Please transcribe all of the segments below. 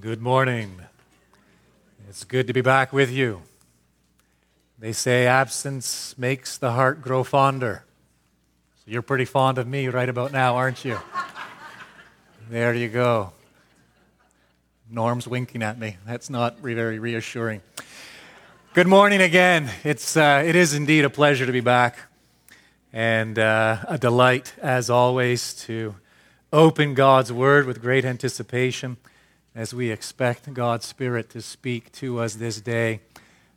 Good morning. It's good to be back with you. They say absence makes the heart grow fonder. So you're pretty fond of me right about now, aren't you? There you go. Norm's winking at me. That's not very reassuring. Good morning again. It's, uh, it is indeed a pleasure to be back and uh, a delight, as always, to open God's Word with great anticipation as we expect God's Spirit to speak to us this day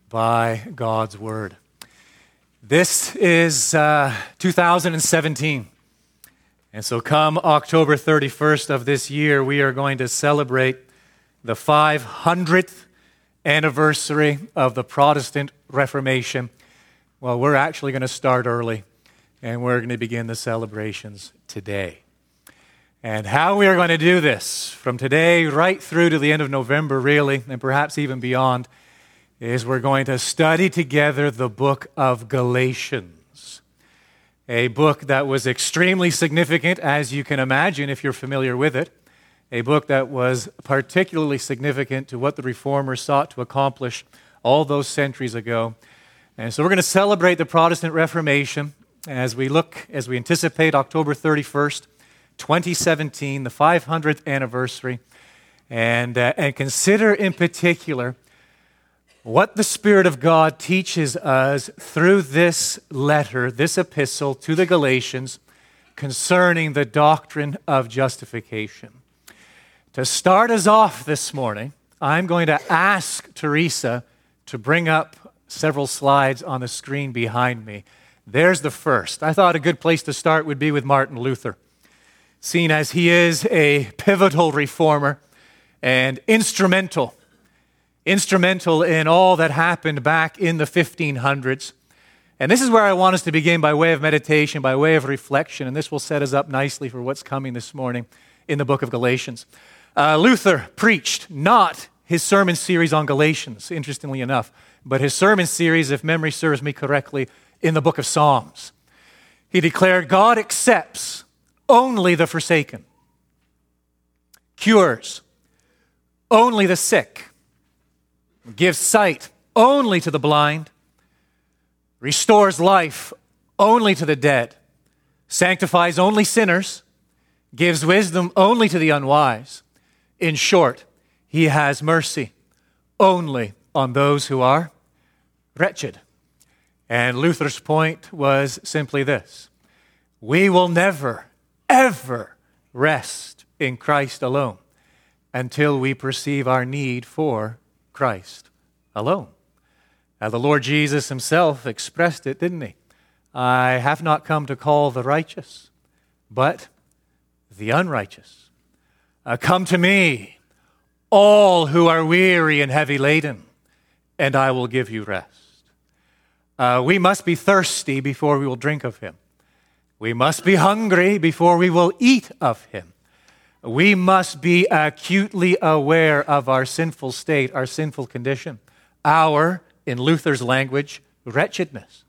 by God's Word. This is uh, 2017. And so, come October 31st of this year, we are going to celebrate the 500th anniversary of the Protestant Reformation. Well, we're actually going to start early, and we're going to begin the celebrations today. And how we are going to do this from today right through to the end of November, really, and perhaps even beyond, is we're going to study together the book of Galatians. A book that was extremely significant, as you can imagine if you're familiar with it. A book that was particularly significant to what the reformers sought to accomplish all those centuries ago. And so we're going to celebrate the Protestant Reformation as we look, as we anticipate October 31st 2017, the 500th anniversary, and, uh, and consider in particular what the Spirit of God teaches us through this letter, this epistle to the Galatians concerning the doctrine of justification. To start us off this morning, I'm going to ask Teresa to bring up several slides on the screen behind me. There's the first. I thought a good place to start would be with Martin Luther seen as he is a pivotal reformer and instrumental, instrumental in all that happened back in the 1500s. And this is where I want us to begin by way of meditation, by way of reflection, and this will set us up nicely for what's coming this morning in the book of Galatians. Uh, Luther preached not his sermon series on Galatians, interestingly enough, but his sermon series, if memory serves me correctly, in the book of Psalms. He declared God accepts only the forsaken, cures. Only the sick, gives sight only to the blind, restores life only to the dead, sanctifies only sinners, gives wisdom only to the unwise. In short, he has mercy only on those who are wretched. And Luther's point was simply this. We will never ever rest in Christ alone until we perceive our need for Christ alone. Now, the Lord Jesus himself expressed it, didn't he? I have not come to call the righteous, but the unrighteous. Uh, come to me, all who are weary and heavy laden, and I will give you rest. Uh, we must be thirsty before we will drink of him. We must be hungry before we will eat of him. We must be acutely aware of our sinful state, our sinful condition, our, in Luther's language, wretchedness,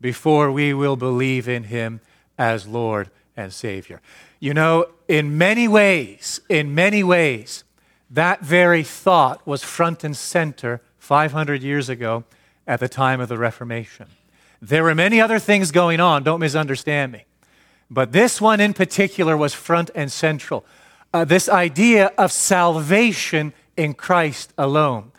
before we will believe in him as Lord and Savior. You know, in many ways, in many ways, that very thought was front and center 500 years ago at the time of the Reformation. There were many other things going on, don't misunderstand me. But this one in particular was front and central. Uh, this idea of salvation in Christ alone.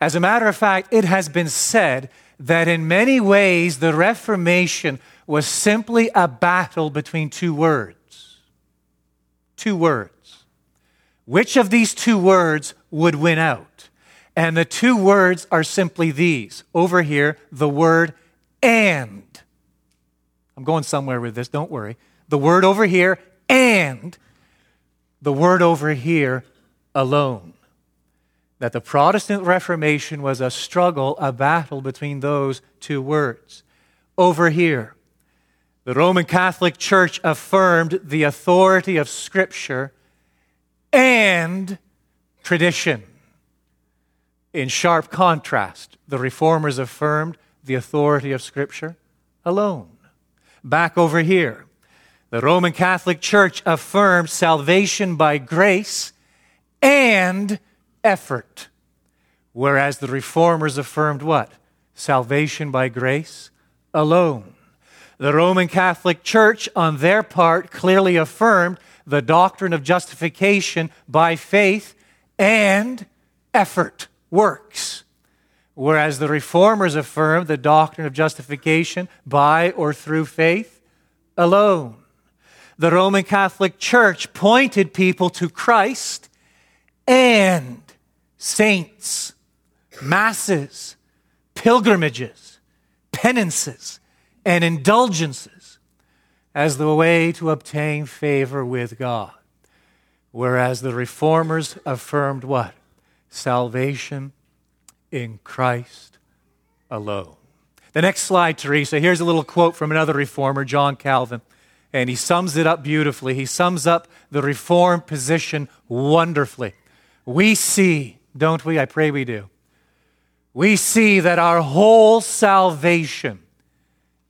As a matter of fact, it has been said that in many ways the Reformation was simply a battle between two words. Two words. Which of these two words would win out? And the two words are simply these. Over here, the word and. I'm going somewhere with this, don't worry. The word over here, and the word over here, alone. That the Protestant Reformation was a struggle, a battle between those two words. Over here, the Roman Catholic Church affirmed the authority of Scripture and tradition. In sharp contrast, the Reformers affirmed the authority of Scripture alone. Back over here, the Roman Catholic Church affirmed salvation by grace and effort. Whereas the reformers affirmed what? Salvation by grace alone. The Roman Catholic Church, on their part, clearly affirmed the doctrine of justification by faith and effort, works. Whereas the reformers affirmed the doctrine of justification by or through faith alone. The Roman Catholic Church pointed people to Christ and saints, masses, pilgrimages, penances, and indulgences as the way to obtain favor with God. Whereas the reformers affirmed what? Salvation in Christ alone. The next slide, Teresa. Here's a little quote from another reformer, John Calvin, and he sums it up beautifully. He sums up the reformed position wonderfully. We see, don't we? I pray we do. We see that our whole salvation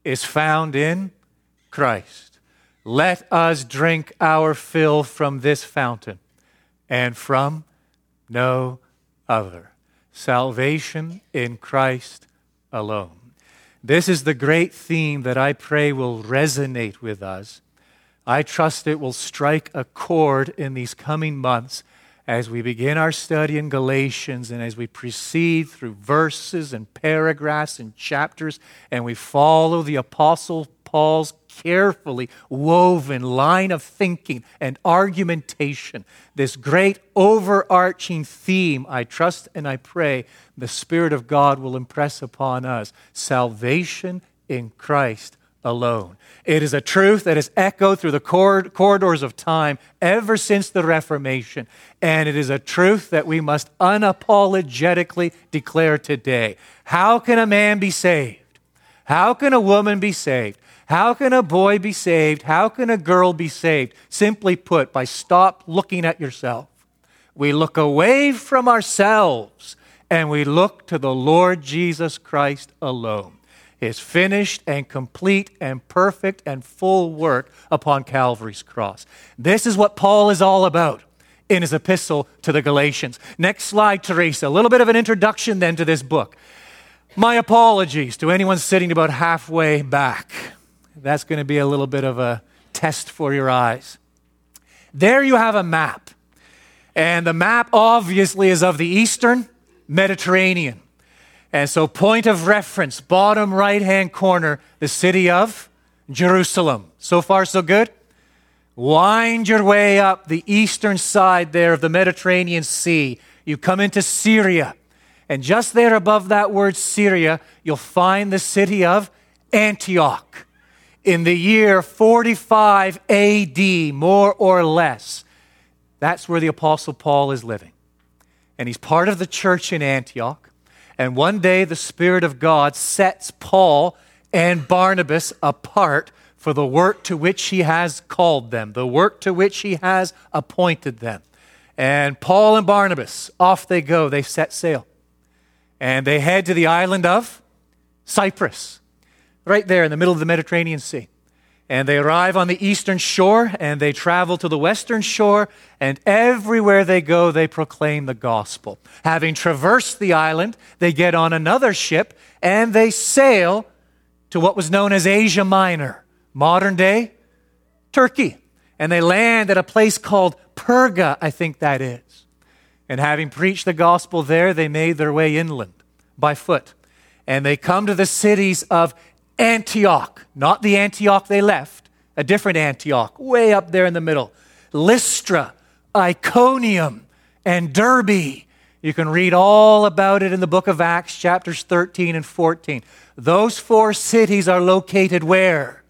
is found in Christ. Let us drink our fill from this fountain and from no other. Salvation in Christ alone. This is the great theme that I pray will resonate with us. I trust it will strike a chord in these coming months as we begin our study in Galatians and as we proceed through verses and paragraphs and chapters and we follow the Apostle Paul's carefully woven line of thinking and argumentation, this great overarching theme, I trust and I pray the Spirit of God will impress upon us salvation in Christ alone. It is a truth that has echoed through the corridors of time ever since the Reformation, and it is a truth that we must unapologetically declare today. How can a man be saved? How can a woman be saved? How can a boy be saved? How can a girl be saved? Simply put, by stop looking at yourself. We look away from ourselves and we look to the Lord Jesus Christ alone. His finished and complete and perfect and full work upon Calvary's cross. This is what Paul is all about in his epistle to the Galatians. Next slide, Teresa. A little bit of an introduction then to this book. My apologies to anyone sitting about halfway back. That's going to be a little bit of a test for your eyes. There you have a map. And the map obviously is of the eastern Mediterranean. And so, point of reference, bottom right hand corner, the city of Jerusalem. So far, so good? Wind your way up the eastern side there of the Mediterranean Sea. You come into Syria. And just there above that word Syria, you'll find the city of Antioch. In the year 45 AD, more or less, that's where the Apostle Paul is living. And he's part of the church in Antioch. And one day the Spirit of God sets Paul and Barnabas apart for the work to which he has called them, the work to which he has appointed them. And Paul and Barnabas, off they go. They set sail. And they head to the island of Cyprus, right there in the middle of the Mediterranean Sea. And they arrive on the eastern shore and they travel to the western shore, and everywhere they go, they proclaim the gospel. Having traversed the island, they get on another ship and they sail to what was known as Asia Minor, modern day Turkey. And they land at a place called Perga, I think that is. And having preached the gospel there, they made their way inland by foot. And they come to the cities of Antioch, not the Antioch they left, a different Antioch, way up there in the middle. Lystra, Iconium, and Derbe. You can read all about it in the book of Acts, chapters 13 and 14. Those four cities are located where?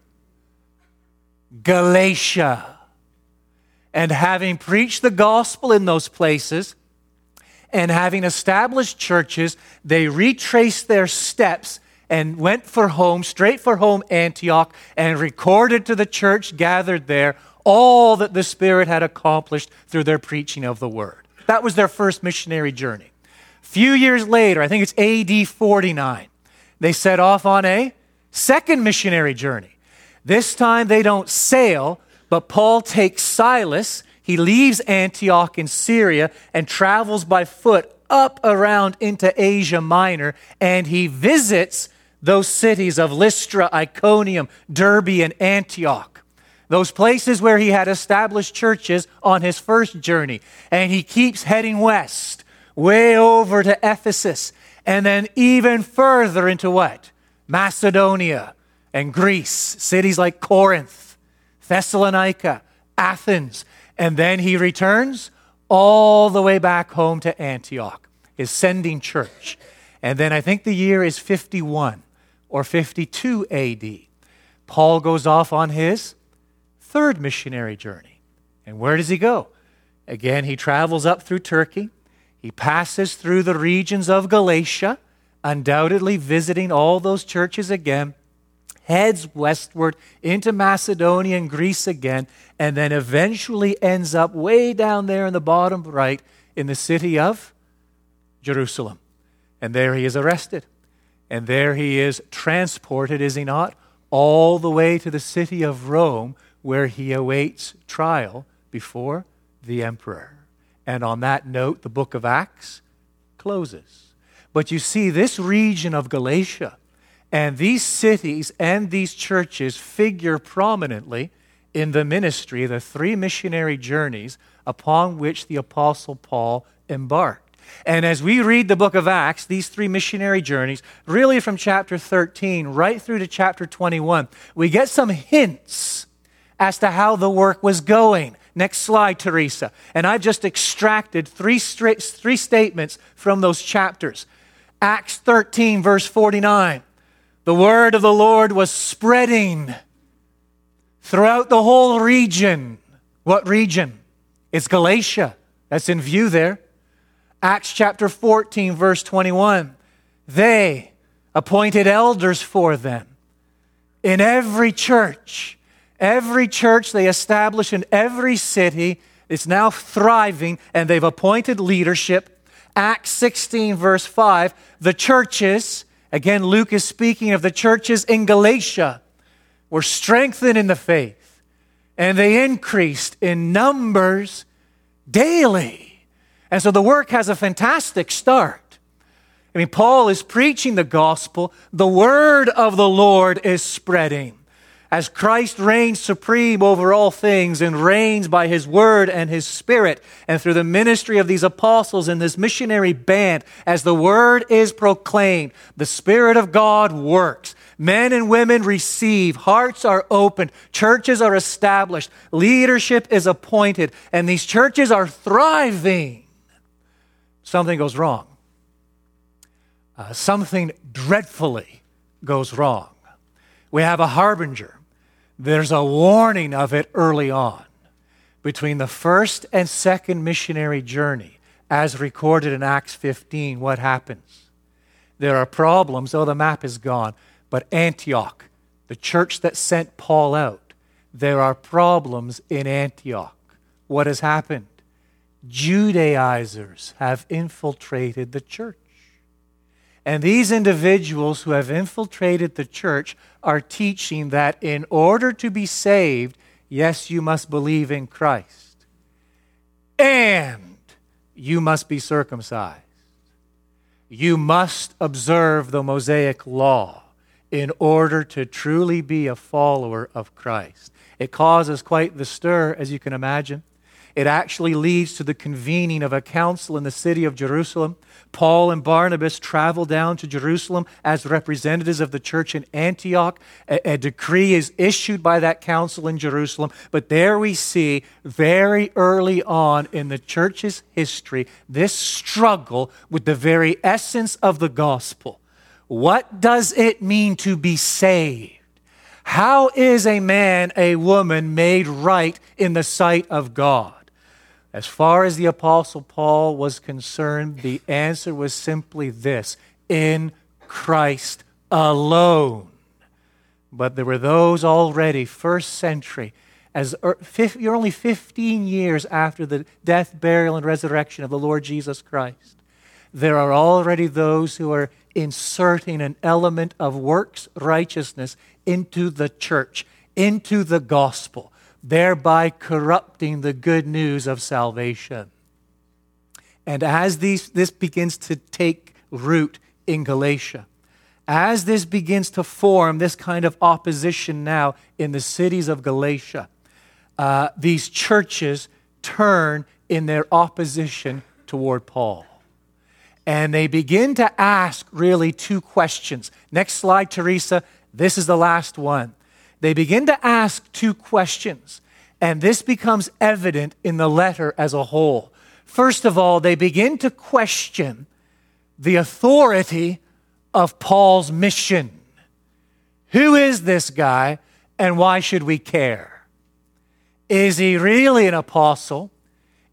Galatia. And having preached the gospel in those places, and having established churches, they retraced their steps and went for home, straight for home, Antioch, and recorded to the church gathered there all that the Spirit had accomplished through their preaching of the word. That was their first missionary journey. Few years later, I think it's AD 49, they set off on a second missionary journey. This time they don't sail, but Paul takes Silas, he leaves Antioch in Syria and travels by foot up around into Asia Minor, and he visits those cities of Lystra, Iconium, Derbe, and Antioch. Those places where he had established churches on his first journey. And he keeps heading west, way over to Ephesus, and then even further into what? Macedonia and Greece, cities like Corinth, Thessalonica, Athens. And then he returns all the way back home to Antioch, his sending church. And then I think the year is 51 or 52 AD. Paul goes off on his third missionary journey. And where does he go? Again, he travels up through Turkey. He passes through the regions of Galatia, undoubtedly visiting all those churches again heads westward into Macedonia and Greece again, and then eventually ends up way down there in the bottom right in the city of Jerusalem. And there he is arrested. And there he is transported, is he not, all the way to the city of Rome, where he awaits trial before the emperor. And on that note, the book of Acts closes. But you see, this region of Galatia, and these cities and these churches figure prominently in the ministry, the three missionary journeys upon which the Apostle Paul embarked. And as we read the book of Acts, these three missionary journeys, really from chapter 13 right through to chapter 21, we get some hints as to how the work was going. Next slide, Teresa. And I've just extracted three, three statements from those chapters. Acts 13, verse 49 the word of the Lord was spreading throughout the whole region. What region? It's Galatia. That's in view there. Acts chapter 14, verse 21. They appointed elders for them in every church. Every church they establish in every city is now thriving and they've appointed leadership. Acts 16, verse 5. The churches Again, Luke is speaking of the churches in Galatia were strengthened in the faith and they increased in numbers daily. And so the work has a fantastic start. I mean, Paul is preaching the gospel, the word of the Lord is spreading as Christ reigns supreme over all things and reigns by his word and his spirit, and through the ministry of these apostles and this missionary band, as the word is proclaimed, the Spirit of God works. Men and women receive, hearts are opened, churches are established, leadership is appointed, and these churches are thriving. Something goes wrong. Uh, something dreadfully goes wrong. We have a harbinger there's a warning of it early on. Between the first and second missionary journey, as recorded in Acts 15, what happens? There are problems. Oh, the map is gone. But Antioch, the church that sent Paul out, there are problems in Antioch. What has happened? Judaizers have infiltrated the church. And these individuals who have infiltrated the church are teaching that in order to be saved, yes, you must believe in Christ. And you must be circumcised. You must observe the Mosaic law in order to truly be a follower of Christ. It causes quite the stir, as you can imagine. It actually leads to the convening of a council in the city of Jerusalem. Paul and Barnabas travel down to Jerusalem as representatives of the church in Antioch. A, a, decree is issued by that council in Jerusalem. But there we see very early on in the church's history this struggle with the very essence of the gospel. What does it mean to be saved? How is a man, a woman made right in the sight of God? As far as the Apostle Paul was concerned, the answer was simply this in Christ alone. But there were those already, first century, as er, you're only 15 years after the death, burial, and resurrection of the Lord Jesus Christ. There are already those who are inserting an element of works righteousness into the church, into the gospel thereby corrupting the good news of salvation. And as these, this begins to take root in Galatia, as this begins to form this kind of opposition now in the cities of Galatia, uh, these churches turn in their opposition toward Paul. And they begin to ask really two questions. Next slide, Teresa. This is the last one. They begin to ask two questions, and this becomes evident in the letter as a whole. First of all, they begin to question the authority of Paul's mission. Who is this guy, and why should we care? Is he really an apostle?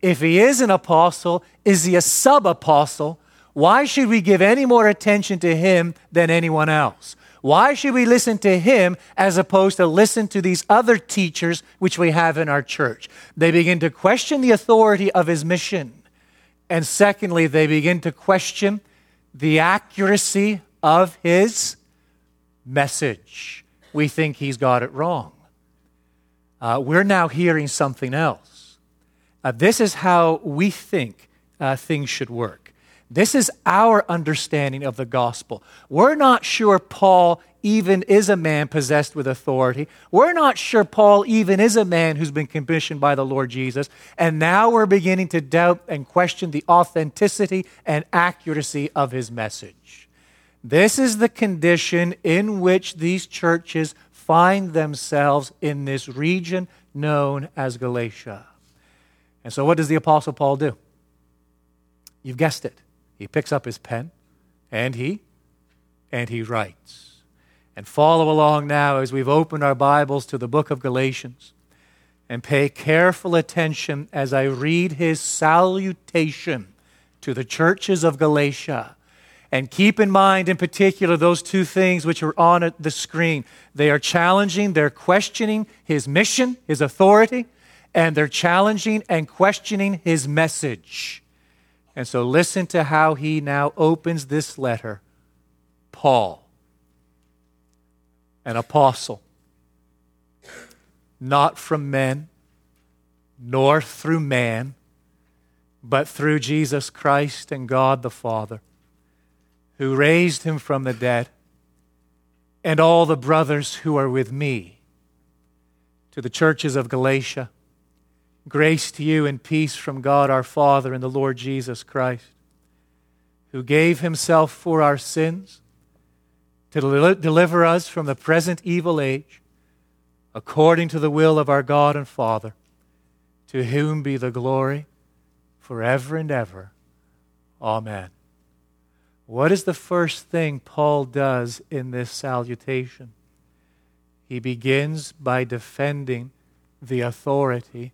If he is an apostle, is he a sub apostle? Why should we give any more attention to him than anyone else? Why should we listen to him as opposed to listen to these other teachers which we have in our church? They begin to question the authority of his mission. And secondly, they begin to question the accuracy of his message. We think he's got it wrong. Uh, we're now hearing something else. Uh, this is how we think uh, things should work. This is our understanding of the gospel. We're not sure Paul even is a man possessed with authority. We're not sure Paul even is a man who's been commissioned by the Lord Jesus. And now we're beginning to doubt and question the authenticity and accuracy of his message. This is the condition in which these churches find themselves in this region known as Galatia. And so, what does the Apostle Paul do? You've guessed it. He picks up his pen and he and he writes. And follow along now as we've opened our Bibles to the book of Galatians and pay careful attention as I read his salutation to the churches of Galatia. And keep in mind, in particular, those two things which are on the screen. They are challenging, they're questioning his mission, his authority, and they're challenging and questioning his message. And so listen to how he now opens this letter. Paul, an apostle, not from men, nor through man, but through Jesus Christ and God the Father, who raised him from the dead, and all the brothers who are with me, to the churches of Galatia Grace to you and peace from God our Father and the Lord Jesus Christ, who gave himself for our sins to deliver us from the present evil age, according to the will of our God and Father, to whom be the glory forever and ever. Amen. What is the first thing Paul does in this salutation? He begins by defending the authority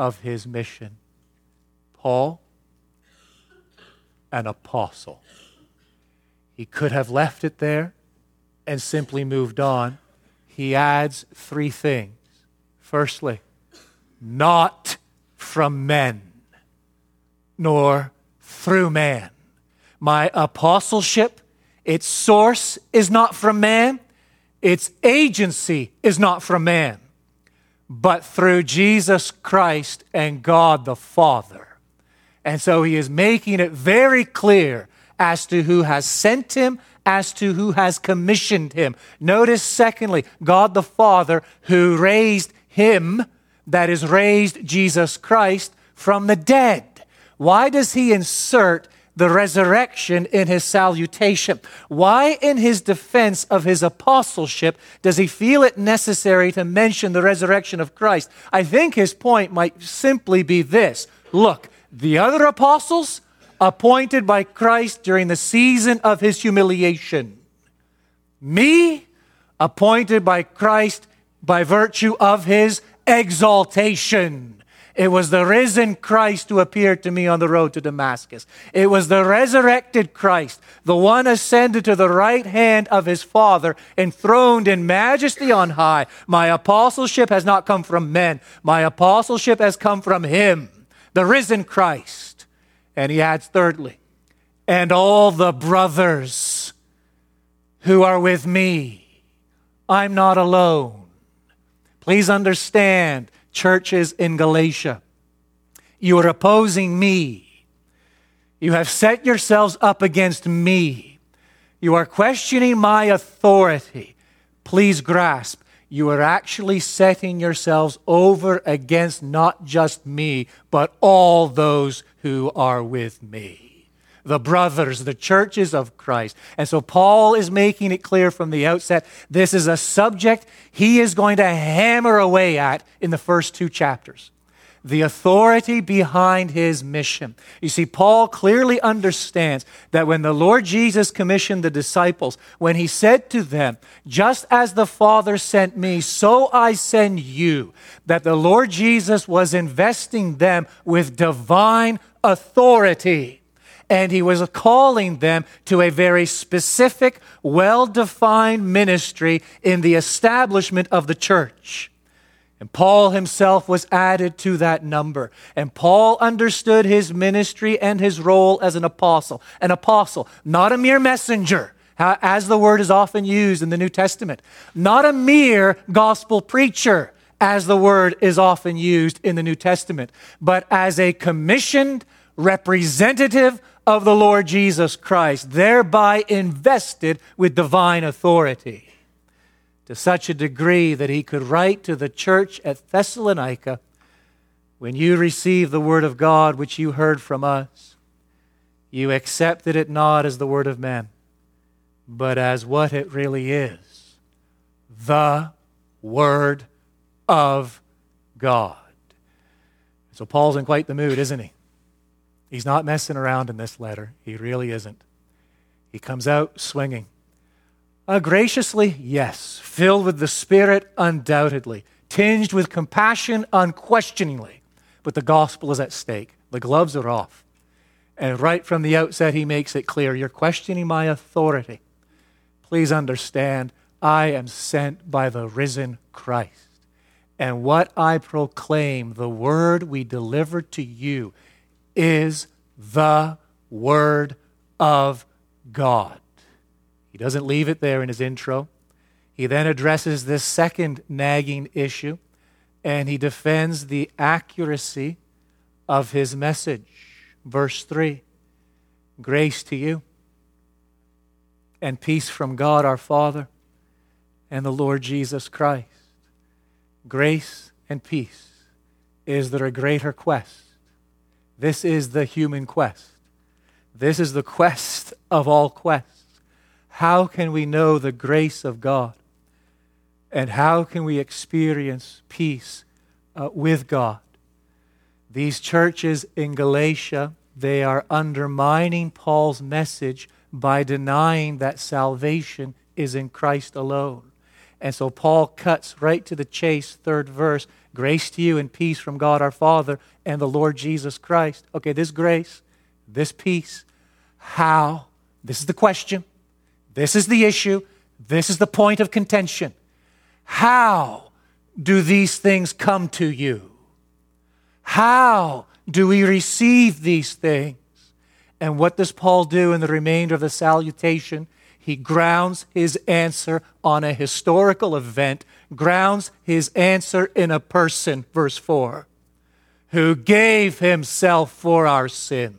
of his mission. Paul, an apostle. He could have left it there and simply moved on. He adds three things. Firstly, not from men, nor through man. My apostleship, its source is not from man, its agency is not from man but through Jesus Christ and God the Father. And so he is making it very clear as to who has sent him, as to who has commissioned him. Notice, secondly, God the Father who raised him, that is, raised Jesus Christ from the dead. Why does he insert the resurrection in his salutation. Why, in his defense of his apostleship, does he feel it necessary to mention the resurrection of Christ? I think his point might simply be this look, the other apostles appointed by Christ during the season of his humiliation. Me, appointed by Christ by virtue of his exaltation. It was the risen Christ who appeared to me on the road to Damascus. It was the resurrected Christ, the one ascended to the right hand of his Father, enthroned in majesty on high. My apostleship has not come from men, my apostleship has come from him, the risen Christ. And he adds, thirdly, and all the brothers who are with me. I'm not alone. Please understand churches in Galatia. You are opposing me. You have set yourselves up against me. You are questioning my authority. Please grasp, you are actually setting yourselves over against not just me, but all those who are with me the brothers, the churches of Christ. And so Paul is making it clear from the outset this is a subject he is going to hammer away at in the first two chapters. The authority behind his mission. You see, Paul clearly understands that when the Lord Jesus commissioned the disciples, when he said to them, Just as the Father sent me, so I send you, that the Lord Jesus was investing them with divine authority and he was calling them to a very specific, well defined ministry in the establishment of the church. And Paul himself was added to that number. And Paul understood his ministry and his role as an apostle. An apostle, not a mere messenger, as the word is often used in the New Testament, not a mere gospel preacher, as the word is often used in the New Testament, but as a commissioned representative of the Lord Jesus Christ, thereby invested with divine authority to such a degree that he could write to the church at Thessalonica when you received the word of God which you heard from us, you accepted it not as the word of men, but as what it really is the word of God. So Paul's in quite the mood, isn't he? He's not messing around in this letter. He really isn't. He comes out swinging. Uh, graciously, yes. Filled with the Spirit, undoubtedly. Tinged with compassion, unquestioningly. But the gospel is at stake. The gloves are off. And right from the outset, he makes it clear you're questioning my authority. Please understand, I am sent by the risen Christ. And what I proclaim, the word we deliver to you, is the Word of God. He doesn't leave it there in his intro. He then addresses this second nagging issue and he defends the accuracy of his message. Verse 3 Grace to you and peace from God our Father and the Lord Jesus Christ. Grace and peace. Is there a greater quest? This is the human quest. This is the quest of all quests. How can we know the grace of God? And how can we experience peace uh, with God? These churches in Galatia, they are undermining Paul's message by denying that salvation is in Christ alone. And so Paul cuts right to the chase, third verse grace to you and peace from God our Father and the Lord Jesus Christ. Okay, this grace, this peace, how? This is the question. This is the issue. This is the point of contention. How do these things come to you? How do we receive these things? And what does Paul do in the remainder of the salutation? He grounds his answer on a historical event, grounds his answer in a person, verse 4, who gave himself for our sins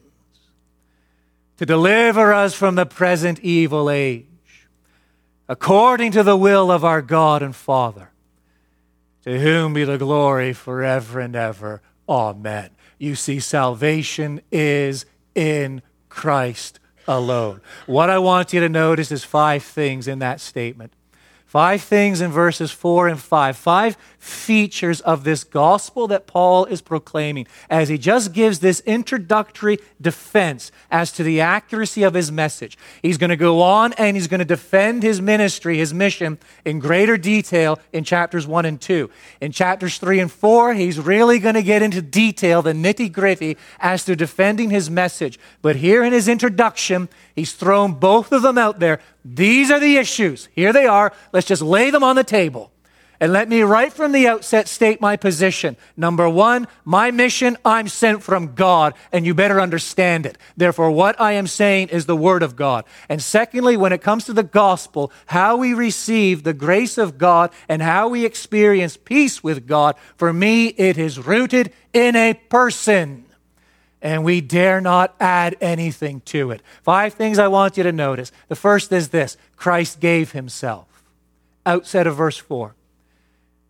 to deliver us from the present evil age, according to the will of our God and Father, to whom be the glory forever and ever. Amen. You see, salvation is in Christ alone. What I want you to notice is five things in that statement. Five things in verses 4 and 5. Five features of this gospel that Paul is proclaiming as he just gives this introductory defense as to the accuracy of his message. He's going to go on and he's going to defend his ministry, his mission in greater detail in chapters 1 and 2. In chapters 3 and 4, he's really going to get into detail, the nitty gritty, as to defending his message. But here in his introduction, he's thrown both of them out there. These are the issues. Here they are. Let's just lay them on the table. And let me right from the outset state my position. Number one, my mission, I'm sent from God, and you better understand it. Therefore, what I am saying is the Word of God. And secondly, when it comes to the gospel, how we receive the grace of God and how we experience peace with God, for me, it is rooted in a person. And we dare not add anything to it. Five things I want you to notice. The first is this Christ gave himself. Outset of verse 4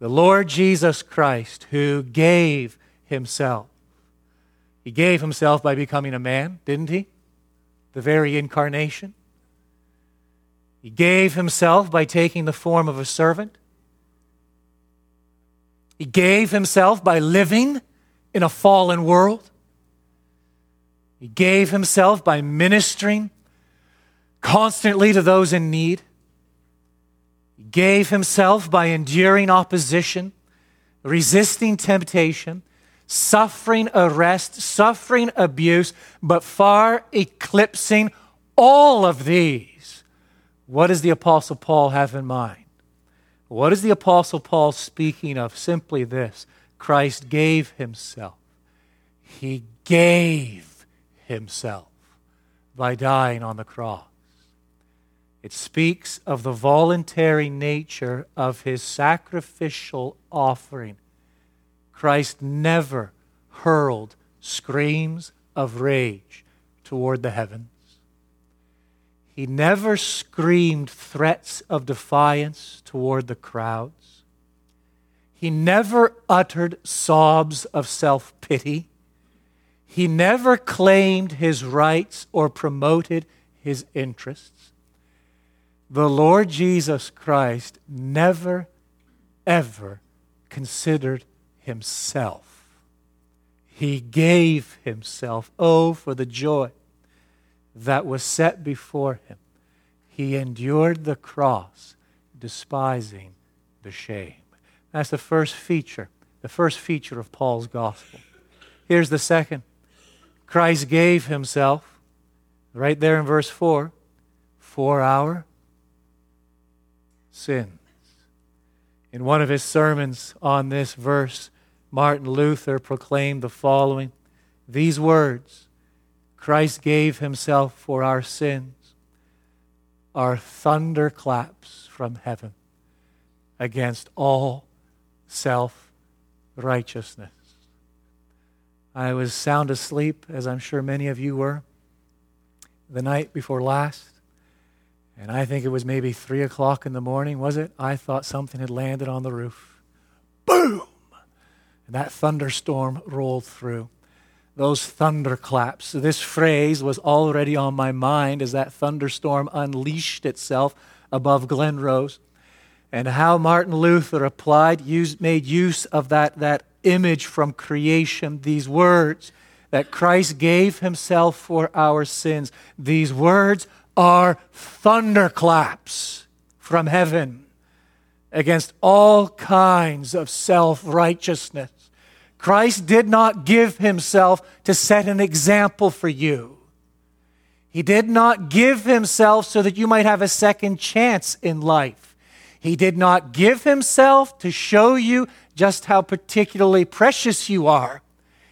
the Lord Jesus Christ, who gave himself. He gave himself by becoming a man, didn't he? The very incarnation. He gave himself by taking the form of a servant. He gave himself by living in a fallen world. He gave himself by ministering constantly to those in need gave himself by enduring opposition, resisting temptation, suffering arrest, suffering abuse, but far eclipsing all of these. What does the Apostle Paul have in mind? What is the Apostle Paul speaking of? Simply this Christ gave himself. He gave himself by dying on the cross. It speaks of the voluntary nature of his sacrificial offering. Christ never hurled screams of rage toward the heavens. He never screamed threats of defiance toward the crowds. He never uttered sobs of self pity. He never claimed his rights or promoted his interests the Lord Jesus Christ never, ever considered himself. He gave himself. Oh, for the joy that was set before him. He endured the cross, despising the shame. That's the first feature, the first feature of Paul's gospel. Here's the second Christ gave himself, right there in verse 4, for our sins. In one of his sermons on this verse, Martin Luther proclaimed the following These words Christ gave himself for our sins are thunderclaps from heaven against all self righteousness. I was sound asleep, as I'm sure many of you were, the night before last. And I think it was maybe three o'clock in the morning, was it? I thought something had landed on the roof. Boom! And that thunderstorm rolled through. Those thunderclaps. This phrase was already on my mind as that thunderstorm unleashed itself above Glenrose. And how Martin Luther applied, used, made use of that, that image from creation, these words that Christ gave himself for our sins. These words are thunderclaps from heaven against all kinds of self righteousness. Christ did not give himself to set an example for you. He did not give himself so that you might have a second chance in life. He did not give himself to show you just how particularly precious you are.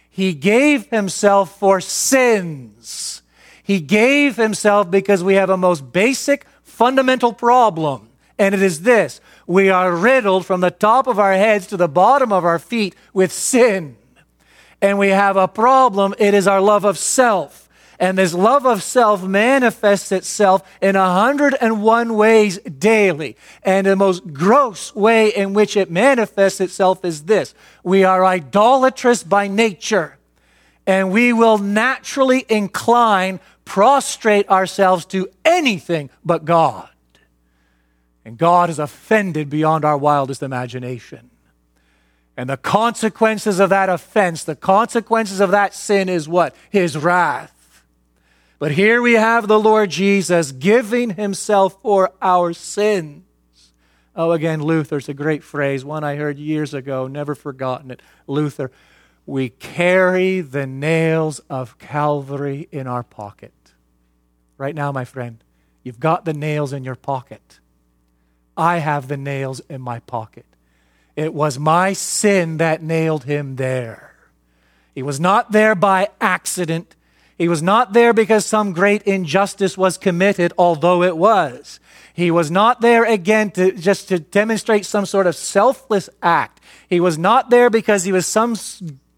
He gave himself for sins he gave himself because we have a most basic, fundamental problem. And it is this we are riddled from the top of our heads to the bottom of our feet with sin. And we have a problem. It is our love of self. And this love of self manifests itself in 101 ways daily. And the most gross way in which it manifests itself is this we are idolatrous by nature. And we will naturally incline prostrate ourselves to anything but God. And God is offended beyond our wildest imagination. And the consequences of that offense, the consequences of that sin is what? His wrath. But here we have the Lord Jesus giving himself for our sins. Oh, again, Luther's a great phrase, one I heard years ago, never forgotten it. Luther, we carry the nails of Calvary in our pocket. Right now, my friend, you've got the nails in your pocket. I have the nails in my pocket. It was my sin that nailed him there. He was not there by accident. He was not there because some great injustice was committed, although it was. He was not there again to just to demonstrate some sort of selfless act. He was not there because he was some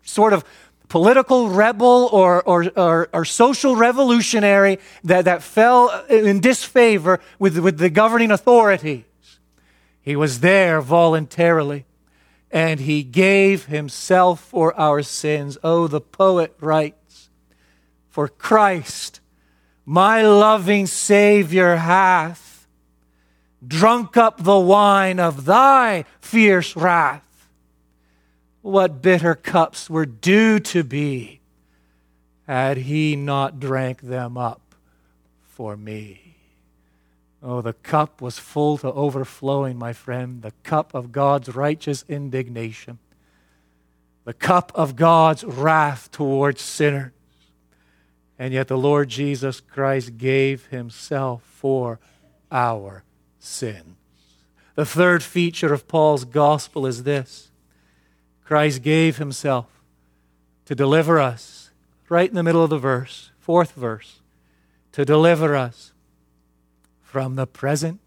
sort of political rebel or, or, or, or, social revolutionary that, that fell in disfavor with, with the governing authorities. He was there voluntarily and he gave himself for our sins. Oh, the poet writes, for Christ, my loving Savior, hath drunk up the wine of thy fierce wrath. What bitter cups were due to be had he not drank them up for me. Oh, the cup was full to overflowing, my friend, the cup of God's righteous indignation, the cup of God's wrath towards sinners. And yet the Lord Jesus Christ gave himself for our sins. The third feature of Paul's gospel is this Christ gave himself to deliver us, right in the middle of the verse, fourth verse, to deliver us from the present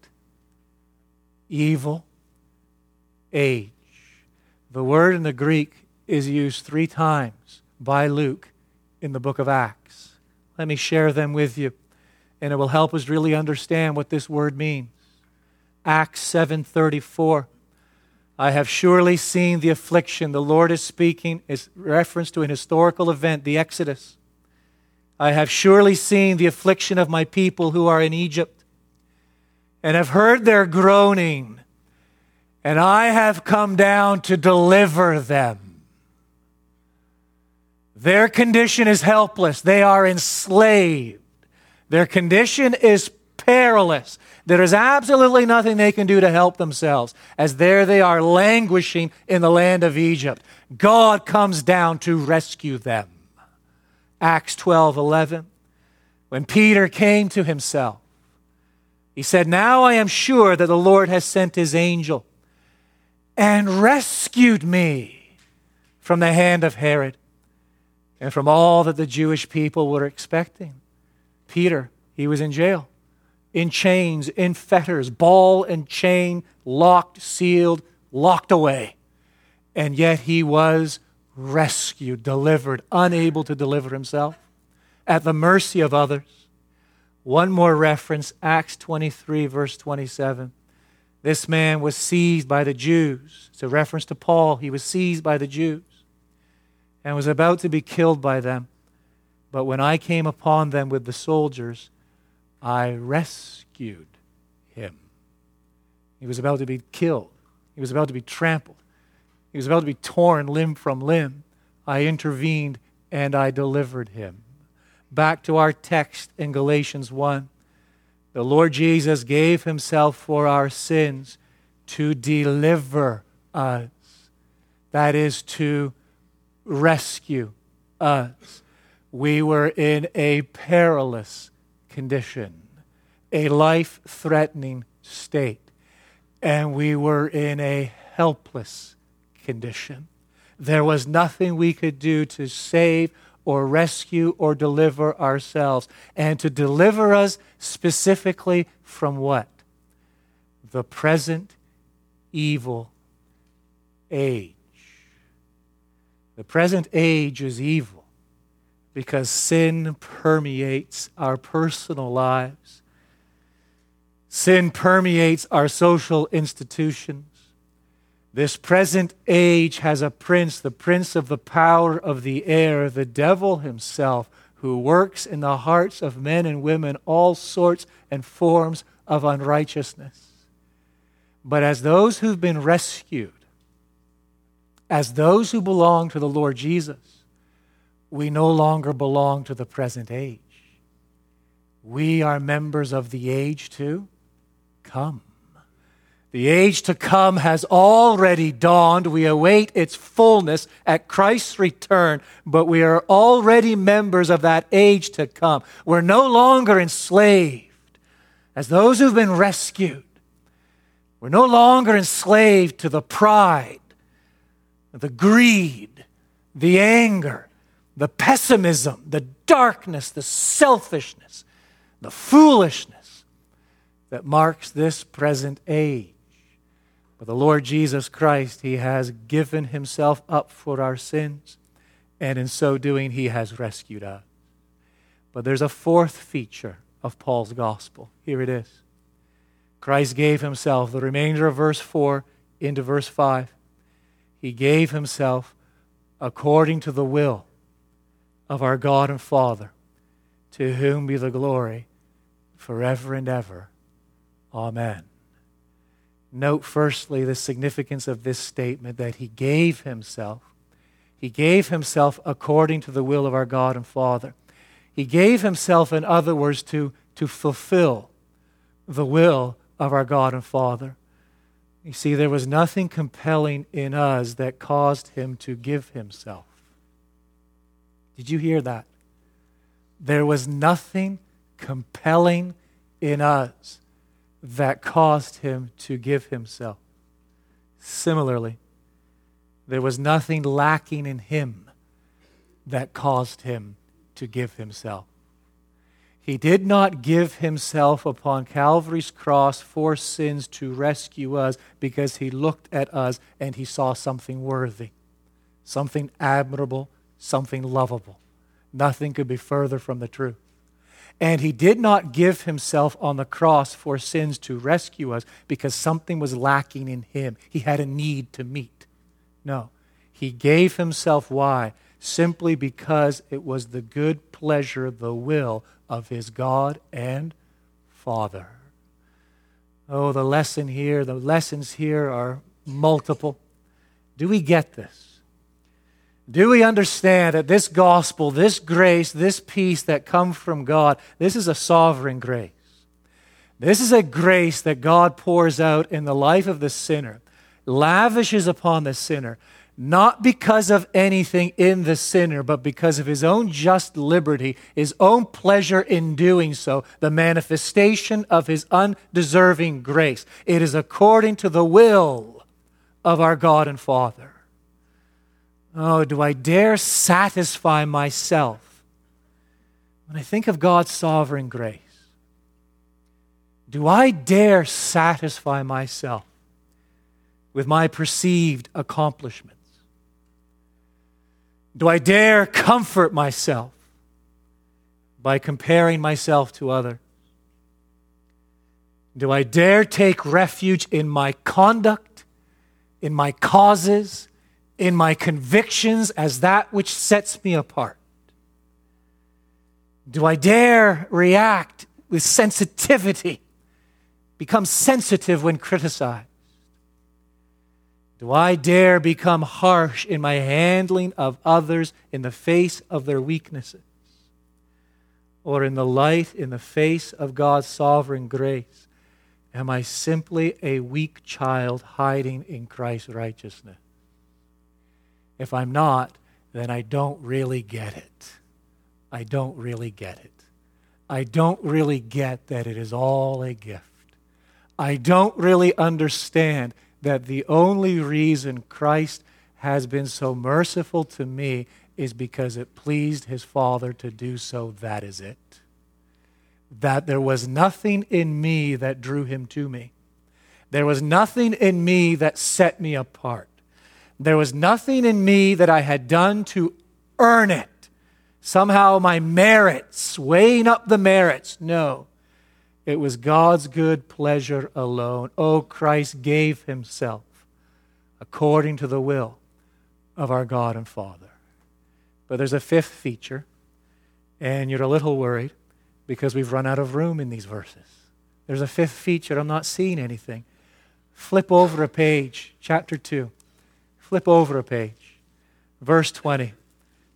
evil age. The word in the Greek is used three times by Luke in the book of Acts. Let me share them with you, and it will help us really understand what this word means. Acts 7:34 I have surely seen the affliction. The Lord is speaking, is reference to an historical event, the Exodus. I have surely seen the affliction of my people who are in Egypt, and have heard their groaning, and I have come down to deliver them. Their condition is helpless. They are enslaved. Their condition is perilous. There is absolutely nothing they can do to help themselves, as there they are languishing in the land of Egypt. God comes down to rescue them. Acts 12 11. When Peter came to himself, he said, Now I am sure that the Lord has sent his angel and rescued me from the hand of Herod and from all that the Jewish people were expecting. Peter, he was in jail, in chains, in fetters, ball and chain, locked, sealed, locked away. And yet he was rescued, delivered, unable to deliver himself, at the mercy of others. One more reference, Acts 23, verse 27. This man was seized by the Jews. It's a reference to Paul. He was seized by the Jews and was about to be killed by them. But when I came upon them with the soldiers, I rescued him. He was about to be killed, he was about to be trampled, he was about to be torn limb from limb. I intervened and I delivered him. Back to our text in Galatians 1. The Lord Jesus gave himself for our sins to deliver us. That is to rescue us. We were in a perilous condition, a life threatening state, and we were in a helpless condition. There was nothing we could do to save or rescue or deliver ourselves. And to deliver us specifically from what? The present evil age. The present age is evil because sin permeates our personal lives. Sin permeates our social institutions. This present age has a prince, the prince of the power of the air, the devil himself, who works in the hearts of men and women all sorts and forms of unrighteousness. But as those who've been rescued, as those who belong to the Lord Jesus, we no longer belong to the present age. We are members of the age to come. The age to come has already dawned. We await its fullness at Christ's return, but we are already members of that age to come. We're no longer enslaved as those who've been rescued. We're no longer enslaved to the pride the greed, the anger, the pessimism, the darkness, the selfishness, the foolishness that marks this present age. But the Lord Jesus Christ, He has given Himself up for our sins, and in so doing, He has rescued us. But there's a fourth feature of Paul's gospel. Here it is Christ gave Himself, the remainder of verse 4 into verse 5. He gave Himself according to the will of our God and Father, to whom be the glory forever and ever. Amen. Note firstly the significance of this statement that he gave himself. He gave himself according to the will of our God and Father. He gave himself, in other words, to, to fulfill the will of our God and Father. You see, there was nothing compelling in us that caused him to give himself. Did you hear that? There was nothing compelling in us that caused him to give himself. Similarly, there was nothing lacking in him that caused him to give himself. He did not give himself upon Calvary's cross for sins to rescue us because he looked at us and he saw something worthy, something admirable, something lovable. Nothing could be further from the truth. And he did not give himself on the cross for sins to rescue us because something was lacking in him. He had a need to meet. No. He gave himself. Why? Simply because it was the good pleasure, the will of his God and Father. Oh, the lesson here, the lessons here are multiple. Do we get this? Do we understand that this gospel, this grace, this peace that comes from God, this is a sovereign grace? This is a grace that God pours out in the life of the sinner, lavishes upon the sinner, not because of anything in the sinner, but because of his own just liberty, his own pleasure in doing so, the manifestation of his undeserving grace. It is according to the will of our God and Father. Oh, do I dare satisfy myself when I think of God's sovereign grace? Do I dare satisfy myself with my perceived accomplishments? Do I dare comfort myself by comparing myself to others? Do I dare take refuge in my conduct, in my causes, in my convictions as that which sets me apart? Do I dare react with sensitivity, become sensitive when criticized? Do I dare become harsh in my handling of others in the face of their weaknesses? Or in the light, in the face of God's sovereign grace, am I simply a weak child hiding in Christ's righteousness? If I'm not, then I don't really get it. I don't really get it. I don't really get that it is all a gift. I don't really understand that the only reason Christ has been so merciful to me is because it pleased his Father to do so. That is it. That there was nothing in me that drew him to me. There was nothing in me that set me apart. There was nothing in me that I had done to earn it. Somehow my merits, weighing up the merits. No. It was God's good pleasure alone. Oh, Christ gave himself according to the will of our God and Father. But there's a fifth feature, and you're a little worried because we've run out of room in these verses. There's a fifth feature. I'm not seeing anything. Flip over a page, chapter 2. Flip over a page. Verse 20.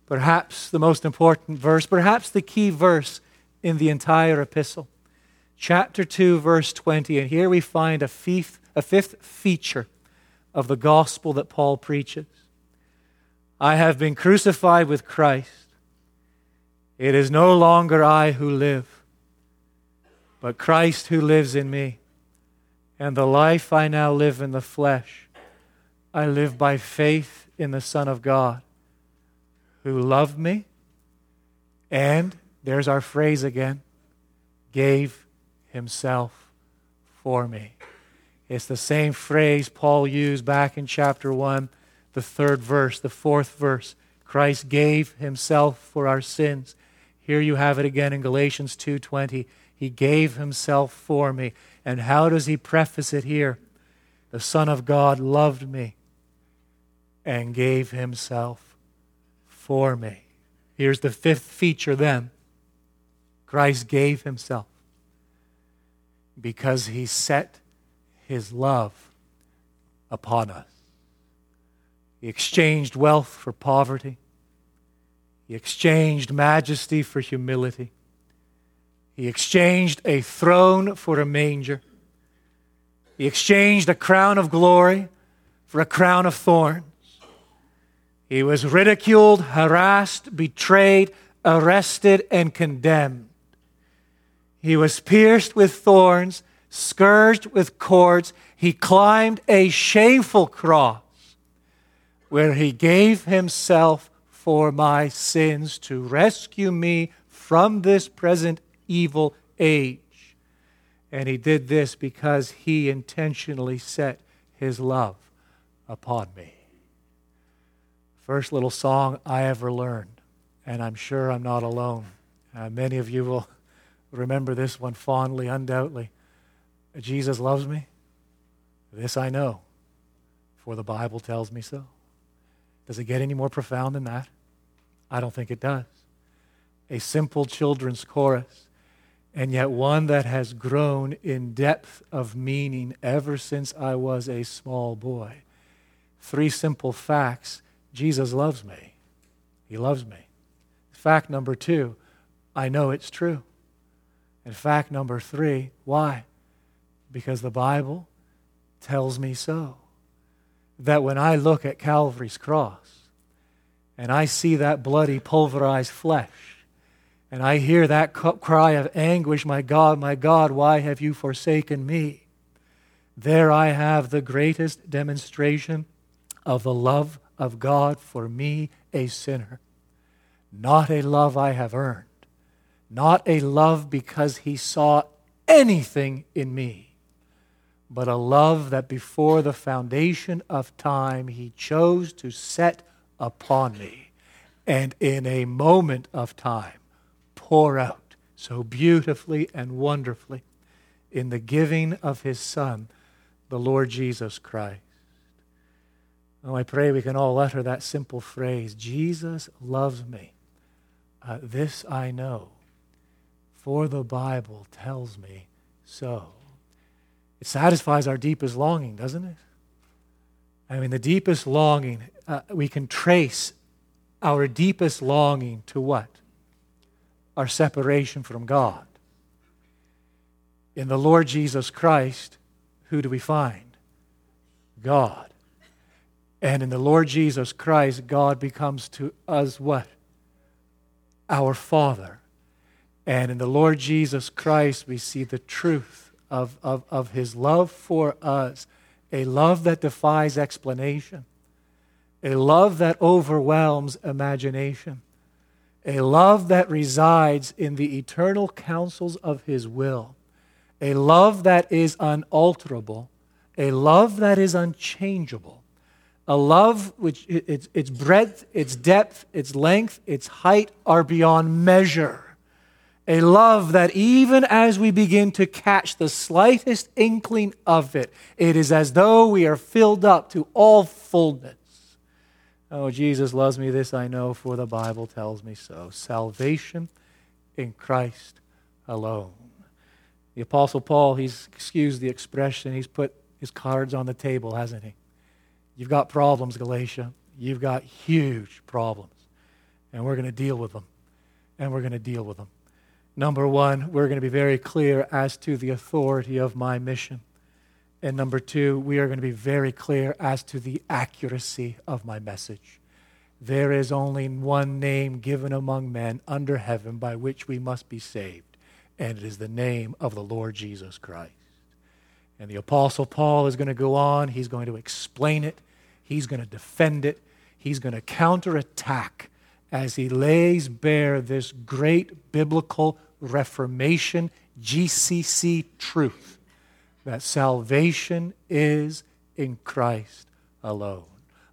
Perhaps the most important verse, perhaps the key verse in the entire epistle. Chapter 2, verse 20. And here we find a fifth, a fifth feature of the gospel that Paul preaches. I have been crucified with Christ. It is no longer I who live, but Christ who lives in me. And the life I now live in the flesh, I live by faith in the Son of God who loved me and, there's our phrase again, gave himself for me. It's the same phrase Paul used back in chapter 1, the third verse, the fourth verse. Christ gave himself for our sins. Here you have it again in Galatians 2:20. He gave himself for me. And how does he preface it here? The Son of God loved me and gave himself for me. Here's the fifth feature then Christ gave himself because he set his love upon us. He exchanged wealth for poverty. He exchanged majesty for humility. He exchanged a throne for a manger. He exchanged a crown of glory for a crown of thorns. He was ridiculed, harassed, betrayed, arrested, and condemned. He was pierced with thorns, scourged with cords. He climbed a shameful cross where he gave himself for my sins to rescue me from this present evil age. And he did this because he intentionally set his love upon me. First little song I ever learned, and I'm sure I'm not alone. Uh, many of you will remember this one fondly, undoubtedly. Jesus loves me. This I know, for the Bible tells me so. Does it get any more profound than that? I don't think it does. A simple children's chorus, and yet one that has grown in depth of meaning ever since I was a small boy. Three simple facts Jesus loves me. He loves me. Fact number two, I know it's true. And fact number three, why? Because the Bible tells me so. That when I look at Calvary's cross and I see that bloody, pulverized flesh, and I hear that cry of anguish, My God, my God, why have you forsaken me? There I have the greatest demonstration of the love of God for me, a sinner. Not a love I have earned, not a love because he saw anything in me, but a love that before the foundation of time he chose to set upon me, and in a moment of time pour out so beautifully and wonderfully in the giving of his Son, the Lord Jesus Christ. Oh, I pray we can all utter that simple phrase Jesus loves me. Uh, this I know, for the Bible tells me so. It satisfies our deepest longing, doesn't it? I mean, the deepest longing, uh, we can trace our deepest longing to what? Our separation from God. In the Lord Jesus Christ, who do we find? God. And in the Lord Jesus Christ, God becomes to us what? Our Father. And in the Lord Jesus Christ, we see the truth of, of, of his love for us, a love that defies explanation, a love that overwhelms imagination, a love that resides in the eternal counsels of his will, a love that is unalterable, a love that is unchangeable a love which its, its breadth, its depth, its length, its height are beyond measure. A love that even as we begin to catch the slightest inkling of it, it is as though we are filled up to all fullness. Oh, Jesus loves me, this I know, for the Bible tells me so. Salvation in Christ alone. The Apostle Paul, he's excused the expression, he's put his cards on the table, hasn't he? You've got problems, Galatia. You've got huge problems. And we're going to deal with them. And we're going to deal with them. Number one, we're going to be very clear as to the authority of my mission. And number two, we are going to be very clear as to the accuracy of my message. There is only one name given among men under heaven by which we must be saved, and it is the name of the Lord Jesus Christ. And the Apostle Paul is going to go on, he's going to explain it, He's going to defend it. he's going to counterattack as he lays bare this great biblical Reformation GCC truth that salvation is in Christ alone.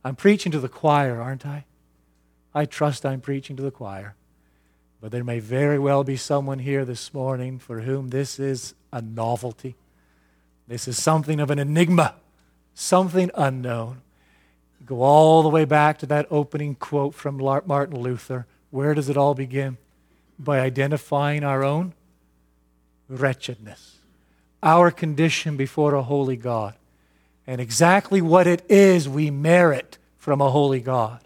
I'm preaching to the choir, aren't I? I trust I'm preaching to the choir. But there may very well be someone here this morning for whom this is a novelty. This is something of an enigma, something unknown. Go all the way back to that opening quote from Martin Luther. Where does it all begin? By identifying our own wretchedness, our condition before a holy God, and exactly what it is we merit from a holy God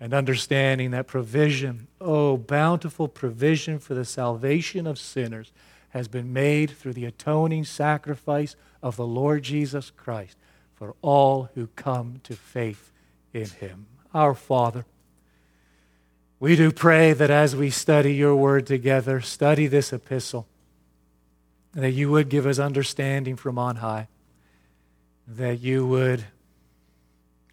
and understanding that provision, oh, bountiful provision for the salvation of sinners, has been made through the atoning sacrifice of the Lord Jesus Christ for all who come to faith in him. Our Father, we do pray that as we study your word together, study this epistle, that you would give us understanding from on high, that you would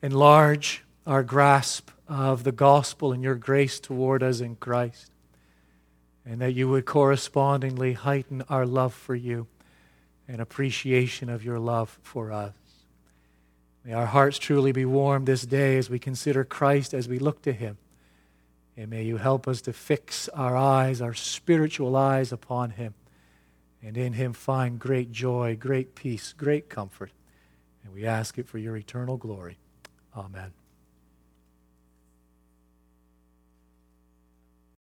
enlarge our grasp of the gospel and your grace toward us in Christ. And that you would correspondingly heighten our love for you and appreciation of your love for us. May our hearts truly be warmed this day as we consider Christ, as we look to him. And may you help us to fix our eyes, our spiritual eyes upon him, and in him find great joy, great peace, great comfort. And we ask it for your eternal glory. Amen.